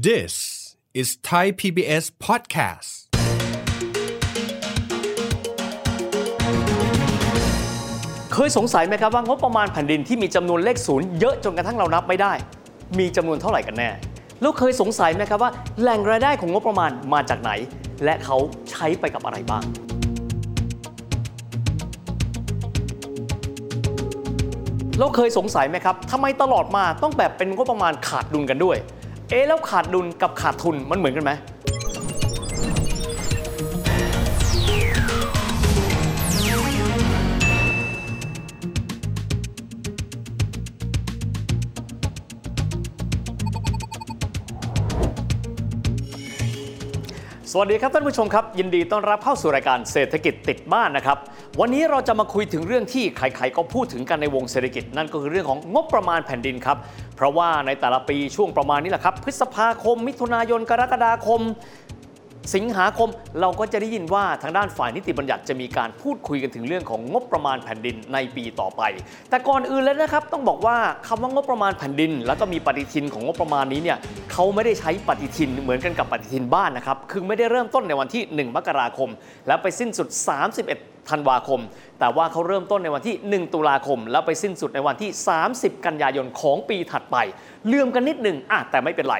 This is Thai PBS podcast เคยสงสัยไหมครับว่างบประมาณแผ่นดินที่มีจำนวนเลขศูนย์เยอะจนกระทั่งเรานับไม่ได้ มีจำนวนเท่าไหร่กันแน่ แล้วเคยสงสัยไหมครับว่าแหล่งรายได้ของงบประมาณมาจากไหน และเขาใช้ไปกับอะไรบ้างเราเคยสงสัยไหมครับทำไมตลอดมาต้องแบบเป็นงบประมาณขาดดุลกันด้วย เอ๊ะแล้วขาดดุลกับขาดทุนมันเหมือนกันไหม สวัสดีครับท่านผู้ชมครับ ยินดีต้อนรับเข้าสู่รายการเศรษฐกิจติดบ้านนะครับ วันนี้เราจะมาคุยถึงเรื่องที่ใครๆก็พูดถึงกันในวงเศรษฐกิจ นั่นก็คือเรื่องของงบประมาณแผ่นดินครับ เพราะว่าในแต่ละปีช่วงประมาณนี้แหละครับ พฤษภาคม มิถุนายนกรกฎาคม สิงหาคมเราก็จะได้ยินว่าทางด้านฝ่ายนิติบัญญัติจะมีการพูดคุยกันถึงเรื่องของงบประมาณแผ่นดินในปีต่อไป แต่ก่อนอื่นแล้วนะครับต้องบอกว่าคำว่างบประมาณแผ่นดิน แล้วก็มีปฏิทินของงบประมาณนี้เนี่ยเขาไม่ได้ใช้ปฏิทินเหมือนกันกับปฏิทินบ้านนะครับคือไม่ได้เริ่มต้นในวันที่ 1 มกราคม แล้วไปสิ้นสุด 31ธันวาคม แต่ว่าเขาเริ่มต้นในวันที่ 1 ตุลาคม แล้วไปสิ้นสุดในวันที่ 30 กันยายนของปีถัดไปเลื่อมกันนิดหนึ่งอะแต่ไม่เป็นไร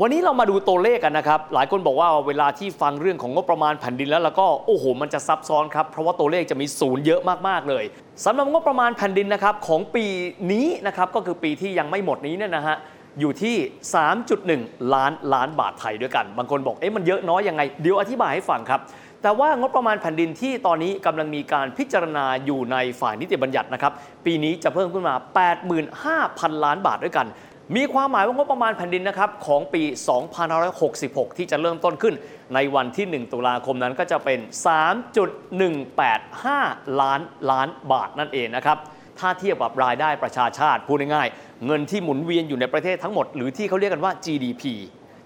วันนี้เรามาดูตัวเลขกันนะครับ หลายคนบอกว่าเวลาที่ฟังเรื่องของงบประมาณแผ่นดินแล้วแล้วก็โอ้โหมันจะซับซ้อนครับ เพราะว่าตัวเลขจะมีศูนย์เยอะมากๆเลยสำหรับงบประมาณแผ่นดินนะครับของปีนี้นะครับก็คือปีที่ยังไม่หมดนี้เนี่ยนะฮะอยู่ที่ 3.1 ล้านล้านบาทไทยด้วยกัน บางคนบอกเอ๊ะมันเยอะน้อยยังไง เดี๋ยวอธิบายให้ฟังครับ แต่ว่างบประมาณแผ่นดินที่ตอนนี้กำลังมีการพิจารณาอยู่ในฝ่ายนิติบัญญัตินะครับ ปีนี้จะเพิ่มขึ้นมา 85,000 ล้านบาทด้วยกัน มีความหมายว่างบประมาณแผ่นดินนะครับของปี 2566 ที่จะเริ่มต้นขึ้น ในวันที่ 1 ตุลาคมนั้นก็จะเป็น 3.185 ล้านล้านบาทนั่นเองนะครับถ้าเทียบกับรายได้ประชาชาติพูดง่ายๆ เงินที่หมุนเวียนอยู่ในประเทศทั้งหมด หรือที่เขาเรียกกันว่า GDP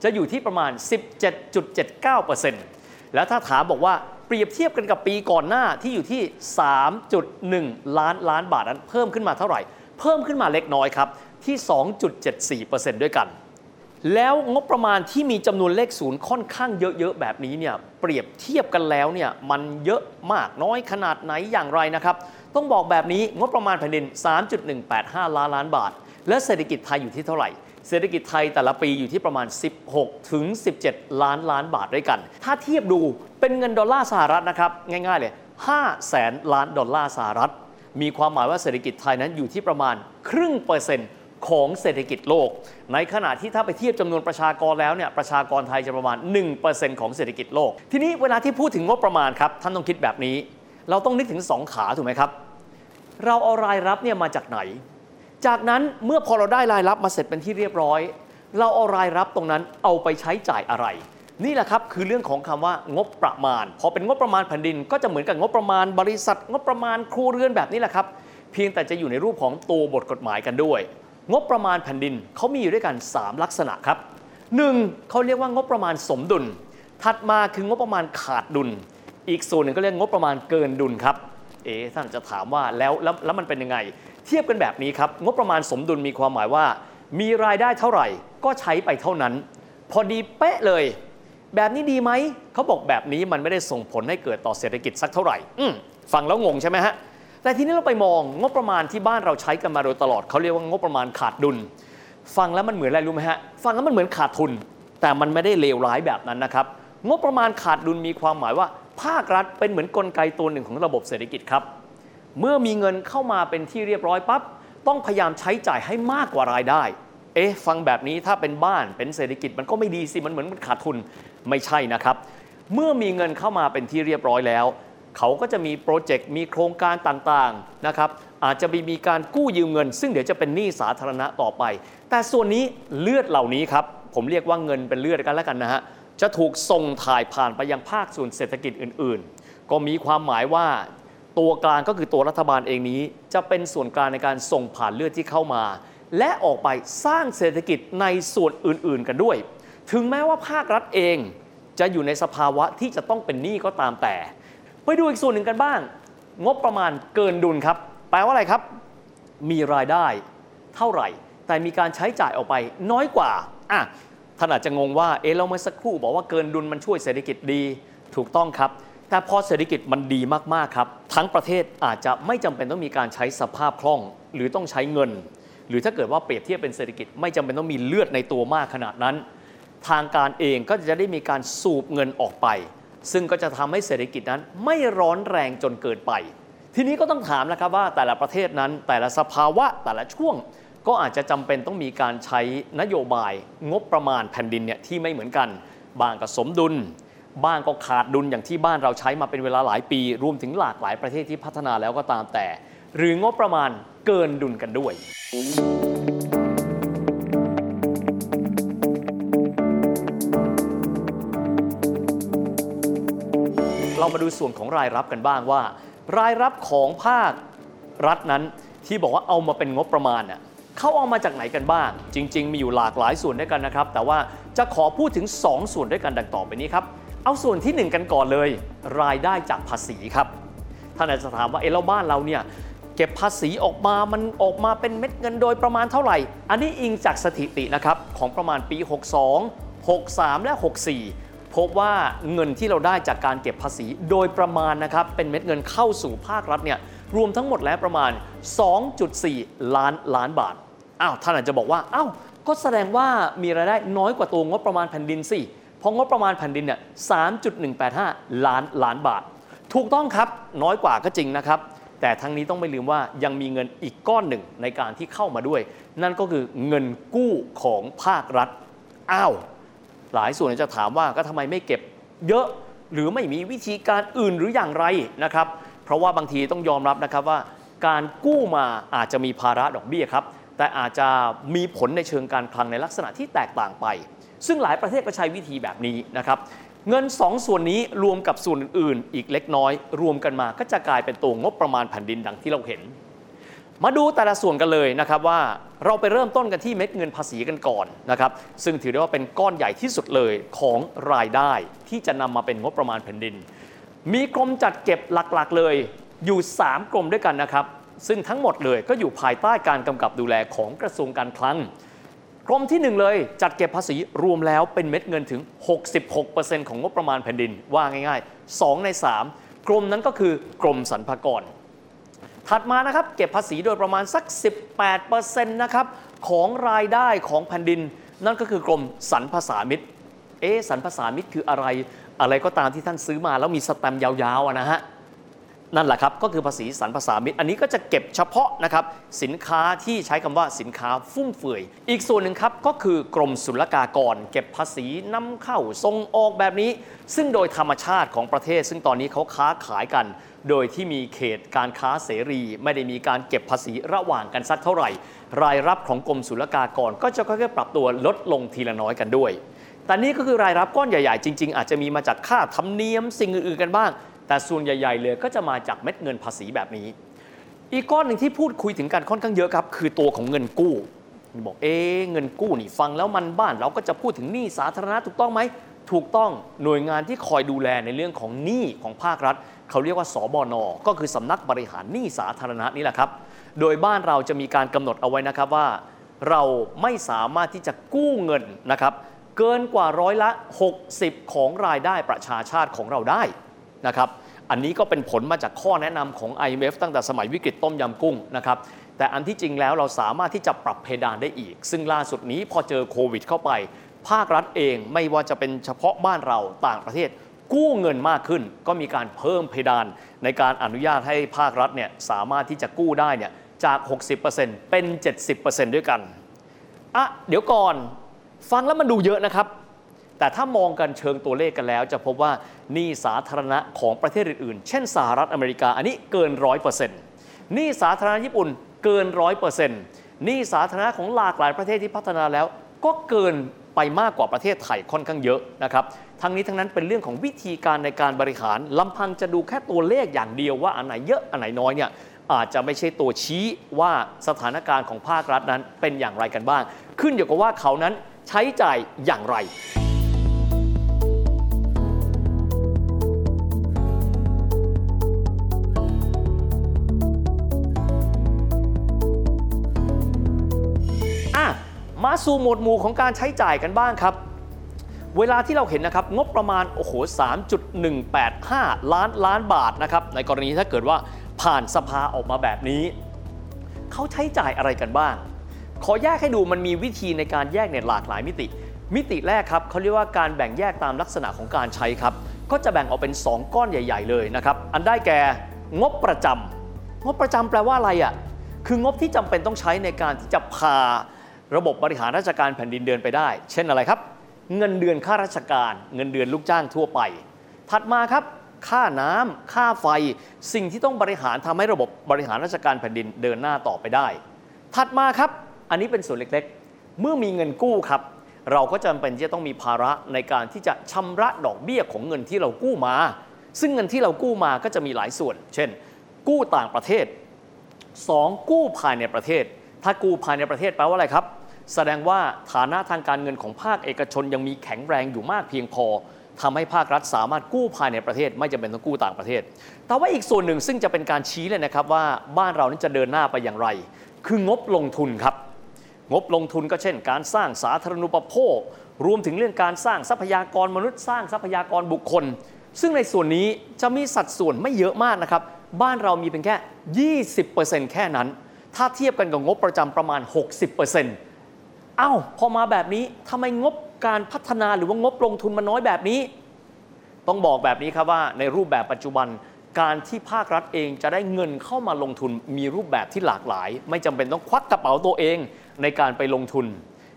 จะอยู่ที่ประมาณ 17.79% แล้วถ้าถามบอกว่าเปรียบเทียบกันกับปีก่อนหน้าที่อยู่ที่ 3.1 ล้านล้านบาทนั้นเพิ่มขึ้นมาเท่าไหร่ เพิ่มขึ้นมาเล็กน้อยครับ ที่ 2.74%ด้วยกัน แล้วงบประมาณที่มีจำนวนเลขศูนย์ค่อนข้างเยอะๆแบบนี้เนี่ยเปรียบเทียบกันแล้วเนี่ยมันเยอะมากน้อยขนาดไหนอย่างไรนะครับ ต้องบอกแบบนี้งบประมาณแผ่นดิน 3.185 ล้านล้านบาท และเศรษฐกิจไทยอยู่ที่เท่าไหร่ เศรษฐกิจไทยแต่ละปีอยู่ที่ประมาณ 16 ถึง 17 ล้านล้านบาทด้วยกัน ถ้าเทียบดูเป็นเงินดอลลาร์สหรัฐนะครับ ง่ายๆเลย5แสนล้านดอลลาร์สหรัฐ มีความหมายว่าเศรษฐกิจไทยนั้นอยู่ที่ประมาณครึ่งเปอร์เซ็นต์ของเศรษฐกิจโลก ในขณะที่ถ้าไปเทียบจำนวนประชากรแล้วเนี่ยประชากรไทยจะประมาณ 1%ของเศรษฐกิจโลก ทีนี้เวลาที่พูดถึงงบประมาณครับท่านต้องคิดแบบนี้ เราต้องนึกถึง 2 ขาถูกไหมครับ เราเอารายรับเนี่ยมาจากไหน จากนั้นเมื่อพอเราได้รายรับมาเสร็จเป็นที่เรียบร้อย เราเอารายรับตรงนั้นเอาไปใช้จ่ายอะไร นี่แหละครับคือเรื่องของคำว่างบประมาณ พอเป็นงบประมาณแผ่นดิน ก็จะเหมือนกับงบประมาณบริษัท งบประมาณครัวเรือนแบบนี้แหละครับ เพียงแต่จะอยู่ในรูปของตัวบทกฎหมายกันด้วย งบประมาณแผ่นดินเขามีอยู่ด้วยกัน 3 ลักษณะครับ 1. เขาเรียกว่างบประมาณสมดุล ถัดมาคืองบประมาณขาดดุล อีกส่วนหนึ่งก็เรียกงบประมาณเกินดุลครับ เอ๊ท่านจะถามว่าแล้วแล้วแล้วมันเป็นยังไง ทียบกันแบบนี้ครับ งบประมาณสมดุลมีความหมายว่า มีรายได้เท่าไหร่ ก็ใช้ไปเท่านั้น พอดีเป๊ะเลย แบบนี้ดีไหม เขาบอกแบบนี้มันไม่ได้ส่งผลให้เกิดต่อเศรษฐกิจสักเท่าไหร่อืฟังแล้วงงใช่ไหมฮะแต่ทีนี้เราไปมองงบประมาณที่บ้านเราใช้กันมาโดยตลอดเขาเรียกว่างบประมาณขาดดุล ฟังแล้วมันเหมือนอะไรรู้ไหมฮะฟังแล้วมันเหมือนขาดทุน แต่มันไม่ได้เลวร้ายแบบนั้นนะครับงบประมาณขาดดุลมีความหมายว่า ภาครัฐเป็นเหมือนกลไกตัวหนึ่งของระบบเศรษฐกิจครับ เมื่อมีเงินเข้ามาเป็นที่เรียบร้อยปั๊บต้องพยายามใช้จ่ายให้มากกว่ารายได้ เอ๊ะฟังแบบนี้ถ้าเป็นบ้านเป็นเศรษฐกิจมันก็ไม่ดีสิมันเหมือนมันขาดทุนไม่ใช่นะครับ เมื่อมีเงินเข้ามาเป็นที่เรียบร้อยแล้วเขาก็จะมีโปรเจกต์มีโครงการต่างๆนะครับอาจจะมีมีการกู้ยืมเงิน ซึ่งเดี๋ยวจะเป็นหนี้สาธารณะต่อไป แต่ส่วนนี้เลือดเหล่านี้ครับ ผมเรียกว่าเงินเป็นเลือดกันแล้วกันนะฮะจะถูกส่งถ่ายผ่านไปยังภาคส่วนเศรษฐกิจอื่น ๆ ก็มีความหมายว่า ตัวกลางก็คือตัวรัฐบาลเองนี้ จะเป็นส่วนกลางในการส่งผ่านเลือดที่เข้ามา และออกไปสร้างเศรษฐกิจในส่วนอื่นๆกันด้วย ถึงแม้ว่าภาครัฐเอง จะอยู่ในสภาวะที่จะต้องเป็นหนี้ก็ตามแต่ ไปดูอีกส่วนหนึ่งกันบ้าง งบประมาณเกินดุลครับ แปลว่าอะไรครับ มีรายได้เท่าไหร่ แต่มีการใช้จ่ายออกไปน้อยกว่าอะท่านอาจจะงงว่าเอ๊ะเราเมื่อสักครู่บอกว่าเกินดุลมันช่วยเศรษฐกิจดี ถูกต้องครับ แต่พอเศรษฐกิจมันดีมากๆครับ ทั้งประเทศอาจจะไม่จำเป็นต้องมีการใช้สภาพคล่อง หรือต้องใช้เงิน หรือถ้าเกิดว่าเปรียบเทียบเป็นเศรษฐกิจไม่จำเป็นต้องมีเลือดในตัวมากขนาดนั้น ทางการเองก็จะได้มีการสูบเงินออกไป ซึ่งก็จะทำให้เศรษฐกิจนั้นไม่ร้อนแรงจนเกินไป ทีนี้ก็ต้องถามนะครับว่าแต่ละประเทศนั้นแต่ละสภาวะแต่ละช่วงก็อาจจะจำเป็นต้องมีการใช้นโยบายงบประมาณแผ่นดินเนี่ยที่ไม่เหมือนกัน บางก็สมดุล บ้างก็ขาดดุลอย่างที่บ้านเราใช้มาเป็นเวลาหลายปี รวมถึงหลากหลายประเทศที่พัฒนาแล้วก็ตามแต่ หรืองบประมาณเกินดุลกันด้วยเรามาดูส่วนของรายรับกันบ้างว่า รายรับของภาครัฐนั้นที่บอกว่าเอามาเป็นงบประมาณน่ะเขาเอามาจากไหนกันบ้าง จริง ๆ มีอยู่หลากหลายส่วนด้วยกันนะครับ แต่ว่าจะขอพูดถึง 2 ส่วนด้วยกันดังต่อไปนี้ครับ เอาส่วนที่ 1 กันก่อนเลย รายได้จากภาษีครับท่านอาจจะถามว่าเออแล้วบ้านเราเนี่ยเก็บภาษีออกมามันออกมาเป็นเม็ดเงินโดยประมาณเท่าไหร่ อันนี้อิงจากสถิตินะครับของประมาณปี 62 63 และ 64 พบว่าเงินที่เราได้จากการเก็บภาษีโดยประมาณนะครับเป็นเม็ดเงินเข้าสู่ภาครัฐเนี่ยรวมทั้งหมดแล้วประมาณ 2.4 ล้านล้านบาทอ้าวท่านอาจจะบอกว่าอ้าวก็แสดงว่ามีรายได้น้อยกว่าตัวงบประมาณแผ่นดินสิ เพราะงบประมาณแผ่นดินเนี่ย 3.185 ล้านล้านบาท ถูกต้องครับน้อยกว่าก็จริงนะครับ แต่ทั้งนี้ต้องไม่ลืมว่ายังมีเงินอีกก้อนหนึ่งในการที่เข้ามาด้วย นั่นก็คือเงินกู้ของภาครัฐ อ้าว หลายส่วนจะถามว่าก็ทำไมไม่เก็บเยอะหรือไม่มีวิธีการอื่นหรืออย่างไรนะครับ เพราะว่าบางทีต้องยอมรับนะครับว่า การกู้มาอาจจะมีภาระดอกเบี้ยครับแต่อาจจะมีผลในเชิงการคลังในลักษณะที่แตกต่างไป ซึ่งหลายประเทศก็ใช้วิธีแบบนี้นะครับเงิน 2 ส่วนนี้รวมกับส่วนอื่นๆ อีกเล็กน้อย รวมกันมาก็จะกลายเป็นตัวงบประมาณแผ่นดินดังที่เราเห็น มาดูแต่ละส่วนกันเลยนะครับว่าเราไปเริ่มต้นกันที่เม็ดเงินภาษีกันก่อนนะครับซึ่งถือได้ว่าเป็นก้อนใหญ่ที่สุดเลยของรายได้ที่จะนำมาเป็นงบประมาณแผ่นดิน มีกรมจัดเก็บหลักๆเลยอยู่ 3 กรมด้วยกันนะครับซึ่งทั้งหมดเลยก็อยู่ภายใต้การกำกับดูแลของกระทรวงการคลัง กรมที่ 1 เลยจัดเก็บภาษีรวมแล้วเป็นเม็ดเงินถึง 66%ของงบประมาณแผ่นดินว่าง่ายๆ 2 ใน 3 กรมนั้นก็คือกรมสรรพากร ถัดมานะครับเก็บภาษีโดยประมาณสัก 18%นะครับของรายได้ของแผ่นดิน นั่นก็คือกรมสรรพสามิตเอ๊สรรพสามิตคืออะไร อะไรก็ตามที่ท่านซื้อมาแล้วมีสแตมป์ยาวๆนะฮะ นั่นแหละครับ ก็คือภาษีสรรพสามิตอันนี้ก็จะเก็บเฉพาะนะครับสินค้าที่ใช้คำว่าสินค้าฟุ่มเฟือย อีกส่วนหนึ่งครับก็คือกรมศุลกากร เก็บภาษีนำเข้าส่งออกแบบนี้ ซึ่งโดยธรรมชาติของประเทศ ซึ่งตอนนี้เขาค้าขายกัน โดยที่มีเขตการค้าเสรี ไม่ได้มีการเก็บภาษีระหว่างกันสักเท่าไหร่ รายรับของกรมศุลกากร ก็จะค่อยๆปรับตัวลดลงทีละน้อยกันด้วยแต่นี่ก็คือรายรับก้อนใหญ่ๆ จริง ๆ อาจจะมีมาจากค่าธรรมเนียมสิ่งอื่นๆกันบ้าง แต่ส่วนใหญ่ ๆ เลยก็จะมาจากเม็ดเงินภาษีแบบนี้ อีกก้อนหนึ่งที่พูดคุยถึงกันค่อนข้างเยอะครับ คือตัวของเงินกู้บอกเอ๊เงินกู้นี่ฟังแล้วมันบ้าน เราก็จะพูดถึงหนี้สาธารณะถูกต้องไหมถูกต้องหน่วยงานที่คอยดูแลในเรื่องของหนี้ของภาครัฐ เขาเรียกว่าสบน ก็คือสำนักบริหารหนี้สาธารณะนี่แหละครับ โดยบ้านเราจะมีการกำหนดเอาไว้นะครับว่า เราไม่สามารถที่จะกู้เงินนะครับ เกินกว่าร้อยละ 60 ของรายได้ประชาชาติของเราได้ นะครับอันนี้ก็เป็นผลมาจากข้อแนะนำของ IMF ตั้งแต่สมัยวิกฤตต้มยำกุ้งนะครับแต่อันที่จริงแล้วเราสามารถที่จะปรับเพดานได้อีก ซึ่งล่าสุดนี้พอเจอโควิดเข้าไป ภาครัฐเองไม่ว่าจะเป็นเฉพาะบ้านเราต่างประเทศกู้เงินมากขึ้น ก็มีการเพิ่มเพดานในการอนุญาตให้ภาครัฐเนี่ยสามารถที่จะกู้ได้เนี่ยจาก 60%เป็น 70%ด้วยกันอะเดี๋ยวก่อน ฟังแล้วมันดูเยอะนะครับ แต่ถ้ามองกันเชิงตัวเลขกันแล้ว จะพบว่าหนี้สาธารณะของประเทศอื่นๆ เช่นสหรัฐอเมริกาอันนี้เกินร้อยเปอร์เซ็นต์หนี้สาธารณะญี่ปุ่นเกินร้อยเปอร์เซ็นต์หนี้สาธารณะของหลากหลายประเทศที่พัฒนาแล้ว ก็เกินไปมากกว่าประเทศไทยค่อนข้างเยอะนะครับ ทั้งนี้ทั้งนั้นเป็นเรื่องของวิธีการในการบริหารลำพังจะดูแค่ตัวเลขอย่างเดียวว่าอันไหนเยอะอันไหนน้อยเนี่ยอาจจะไม่ใช่ตัวชี้ว่าสถานการณ์ของภาครัฐนั้นเป็นอย่างไรกันบ้าง ขึ้นอยู่กับว่าเขานั้นใช้จ่ายอย่างไร สู่หมวดหมู่ของการใช้จ่ายกันบ้างครับ เวลาที่เราเห็นนะครับงบประมาณโอ้โห 3.185 ล้านล้านบาทนะครับในกรณีถ้าเกิดว่าผ่านสภาออกมาแบบนี้ เขาใช้จ่ายอะไรกันบ้าง ขอแยกให้ดูมันมีวิธีในการแยกเนี่ยหลากหลายมิติ มิติแรกครับเขาเรียกว่าการแบ่งแยกตามลักษณะของการใช้ครับ ก็จะแบ่งออกเป็น 2 ก้อนใหญ่ ๆ เลยนะครับ อันได้แก่งบประจำงบประจำแปลว่าอะไรอะ่ะคืองบที่จำเป็นต้องใช้ในการที่จะพา ระบบบริหารราชการแผ่นดินเดินไปได้ เช่นอะไรครับ เงินเดือนข้าราชการ เงินเดือนลูกจ้างทั่วไป ถัดมาครับ ค่าน้ำค่าไฟ สิ่งที่ต้องบริหารทำให้ระบบบริหารราชการแผ่นดินเดินหน้าต่อไปได้ ถัดมาครับ อันนี้เป็นส่วนเล็กๆ เมื่อมีเงินกู้ครับ เราก็จำเป็นที่จะต้องมีภาระในการที่จะชำระดอกเบี้ยของเงินที่เรากู้มา ซึ่งเงินที่เรากู้มาก็จะมีหลายส่วน เช่น กู้ต่างประเทศ 2. กู้ภายในประเทศ ถ้ากู้ภายในประเทศแปลว่าอะไรครับ แสดงว่าฐานะทางการเงินของภาคเอกชนยังมีแข็งแรงอยู่มากเพียงพอทำให้ภาครัฐสามารถกู้ภายในประเทศ ไม่จำเป็นต้องกู้ต่างประเทศ แต่ว่าอีกส่วนหนึ่งซึ่งจะเป็นการชี้เลยนะครับว่าบ้านเรานั้นจะเดินหน้าไปอย่างไร คืองบลงทุนครับ งบลงทุนก็เช่น การสร้างสาธารณูปโภค รวมถึงเรื่องการสร้างทรัพยากรมนุษย์สร้างทรัพยากรบุคคล ซึ่งในส่วนนี้จะมีสัดส่วนไม่เยอะมากนะครับบ้านเรามีเพียงแค่ 20%แค่นั้น ถ้าเทียบกันกับงบประจำประมาณ 60%เอ้าพอมาแบบนี้ทำไมงบการพัฒนาหรือว่างบลงทุนมันน้อยแบบนี้ ต้องบอกแบบนี้ครับว่าในรูปแบบปัจจุบันการที่ภาครัฐเองจะได้เงินเข้ามาลงทุนมีรูปแบบที่หลากหลาย ไม่จำเป็นต้องควักกระเป๋าตัวเองในการไปลงทุน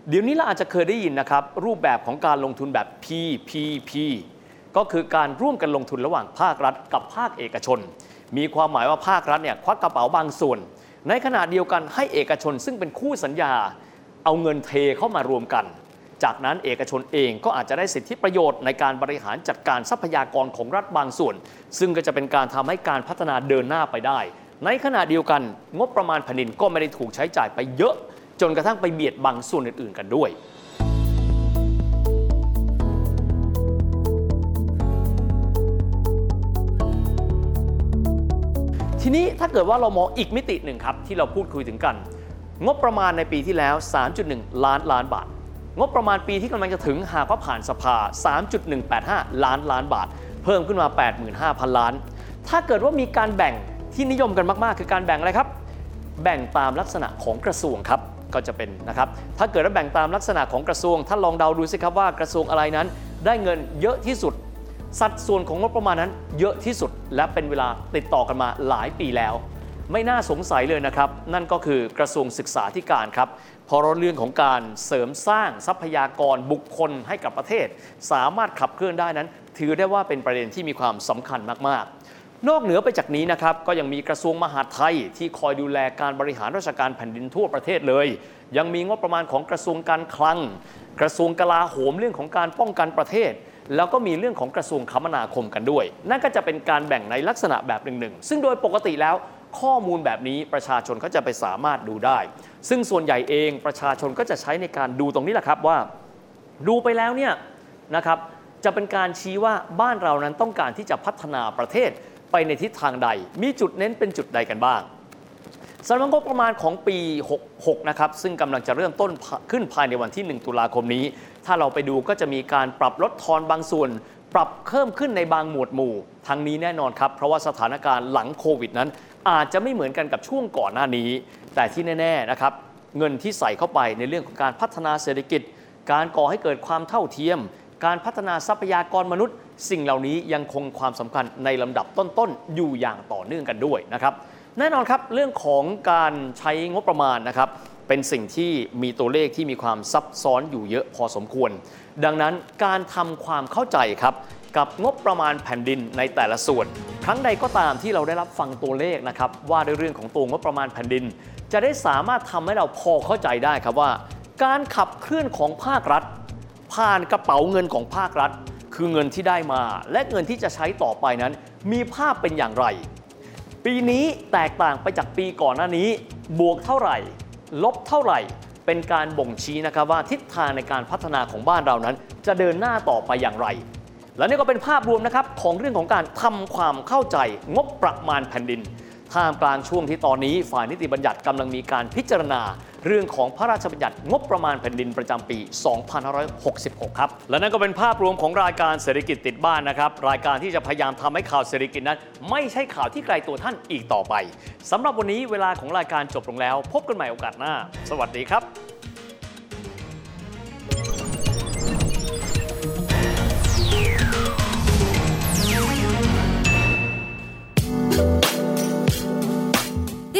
เดี๋ยวนี้เราอาจจะเคยได้ยินนะครับ รูปแบบของการลงทุนแบบ PPP ก็คือการร่วมกันลงทุนระหว่างภาครัฐกับภาคเอกชน มีความหมายว่าภาครัฐเนี่ยควักกระเป๋าบางส่วน ในขณะเดียวกันให้เอกชนซึ่งเป็นคู่สัญญา เอาเงินเทเข้ามารวมกัน จากนั้นเอกชนเองก็อาจจะได้สิทธิประโยชน์ในการบริหารจัดการทรัพยากรของรัฐบางส่วน ซึ่งก็จะเป็นการทำให้การพัฒนาเดินหน้าไปได้ ในขณะเดียวกัน งบประมาณแผ่นดินก็ไม่ได้ถูกใช้จ่ายไปเยอะ จนกระทั่งไปเบียดบังส่วนอื่น ๆ กันด้วยทีนี้ถ้าเกิดว่าเรามองอีกมิติหนึ่งครับ ที่เราพูดคุยถึงกัน งบประมาณในปีที่แล้ว 3.1 ล้านล้านบาท งบประมาณปีที่กำลังจะถึงหากว่าผ่านสภา 3.185 ล้านล้านบาท เพิ่มขึ้นมา 85,000 ล้าน ถ้าเกิดว่ามีการแบ่งที่นิยมกันมากๆ คือการแบ่งอะไรครับ แบ่งตามลักษณะของกระทรวงครับก็จะเป็นนะครับ ถ้าเกิดว่าแบ่งตามลักษณะของกระทรวง ท่านลองเดาดูสิครับว่ากระทรวงอะไรนั้น ได้เงินเยอะที่สุด สัดส่วนของงบประมาณนั้นเยอะที่สุด และเป็นเวลาติดต่อกันมาหลายปีแล้ว ไม่น่าสงสัยเลยนะครับ นั่นก็คือกระทรวงศึกษาธิการครับเพรเรื่องของการเสริมสร้างทรัพยากรบุคคลให้กับประเทศ สามารถขับเคลื่อนได้นั้น ถือได้ว่าเป็นประเด็นที่มีความสำคัญมาก ๆ นอกเหนือไปจากนี้นะครับก็ยังมีกระทรวงมหาดไทย ที่คอยดูแลการบริหารราชการแผ่นดินทั่วประเทศเลย ยังมีงบประมาณของกระทรวงการคลัง กระทรวงกลาโหมเรื่องของการป้องกันประเทศแล้วก็มีเรื่องของกระทรวงคมนาคมกันด้วย นั่นก็จะเป็นการแบ่งในลักษณะแบบหนึ่งๆ ซึ่งโดยปกติแล้ว ข้อมูลแบบนี้ประชาชนก็จะไปสามารถดูได้ ซึ่งส่วนใหญ่เองประชาชนก็จะใช้ในการดูตรงนี้แหละครับว่า ดูไปแล้วเนี่ยนะครับจะเป็นการชี้ว่าบ้านเรานั้นต้องการที่จะพัฒนาประเทศไปในทิศทางใด มีจุดเน้นเป็นจุดใดกันบ้างสำหรับงบประมาณของปี 66 นะครับ ซึ่งกำลังจะเริ่มต้นขึ้นภายในวันที่ 1 ตุลาคมนี้ ถ้าเราไปดูก็จะมีการปรับลดทอนบางส่วน ปรับเพิ่มขึ้นในบางหมวดหมู่ ทั้งนี้แน่นอนครับ เพราะว่าสถานการณ์หลังโควิดนั้น อาจจะไม่เหมือนกันกับช่วงก่อนหน้านี้ แต่ที่แน่ ๆ นะครับ เงินที่ใส่เข้าไปในเรื่องของการพัฒนาเศรษฐกิจ การก่อให้เกิดความเท่าเทียม การพัฒนาทรัพยากรมนุษย์ สิ่งเหล่านี้ยังคงความสำคัญในลำดับต้นๆอยู่อย่างต่อเนื่องกันด้วยนะครับ แน่นอนครับเรื่องของการใช้งบประมาณนะครับเป็นสิ่งที่มีตัวเลขที่มีความซับซ้อนอยู่เยอะพอสมควร ดังนั้นการทำความเข้าใจครับกับงบประมาณแผ่นดินในแต่ละส่วน ครั้งใดก็ตามที่เราได้รับฟังตัวเลขนะครับว่าด้วยเรื่องของตัวงบประมาณแผ่นดิน จะได้สามารถทำให้เราพอเข้าใจได้ครับว่า การขับเคลื่อนของภาครัฐ ผ่านกระเป๋าเงินของภาครัฐ คือเงินที่ได้มา และเงินที่จะใช้ต่อไปนั้น มีภาพเป็นอย่างไร ปีนี้แตกต่างไปจากปีก่อนหน้านี้ บวกเท่าไหร่ ลบเท่าไหร่ เป็นการบ่งชี้นะครับว่าทิศทางในการพัฒนาของบ้านเรานั้น จะเดินหน้าต่อไปอย่างไร และนี่ก็เป็นภาพรวมนะครับของเรื่องของการทำความเข้าใจงบประมาณแผ่นดิน ท่ามกลางช่วงที่ตอนนี้ฝ่ายนิติบัญญัติกำลังมีการพิจารณา เรื่องของพระราชบัญญัติงบประมาณแผ่นดินประจำปี 2566 ครับ และนั่นก็เป็นภาพรวมของรายการเศรษฐกิจติดบ้านนะครับ รายการที่จะพยายามทำให้ข่าวเศรษฐกิจนั้น ไม่ใช่ข่าวที่ไกลตัวท่านอีกต่อไปสำหรับวันนี้เวลาของรายการจบลงแล้ว พบกันใหม่โอกาสหน้า สวัสดีครับ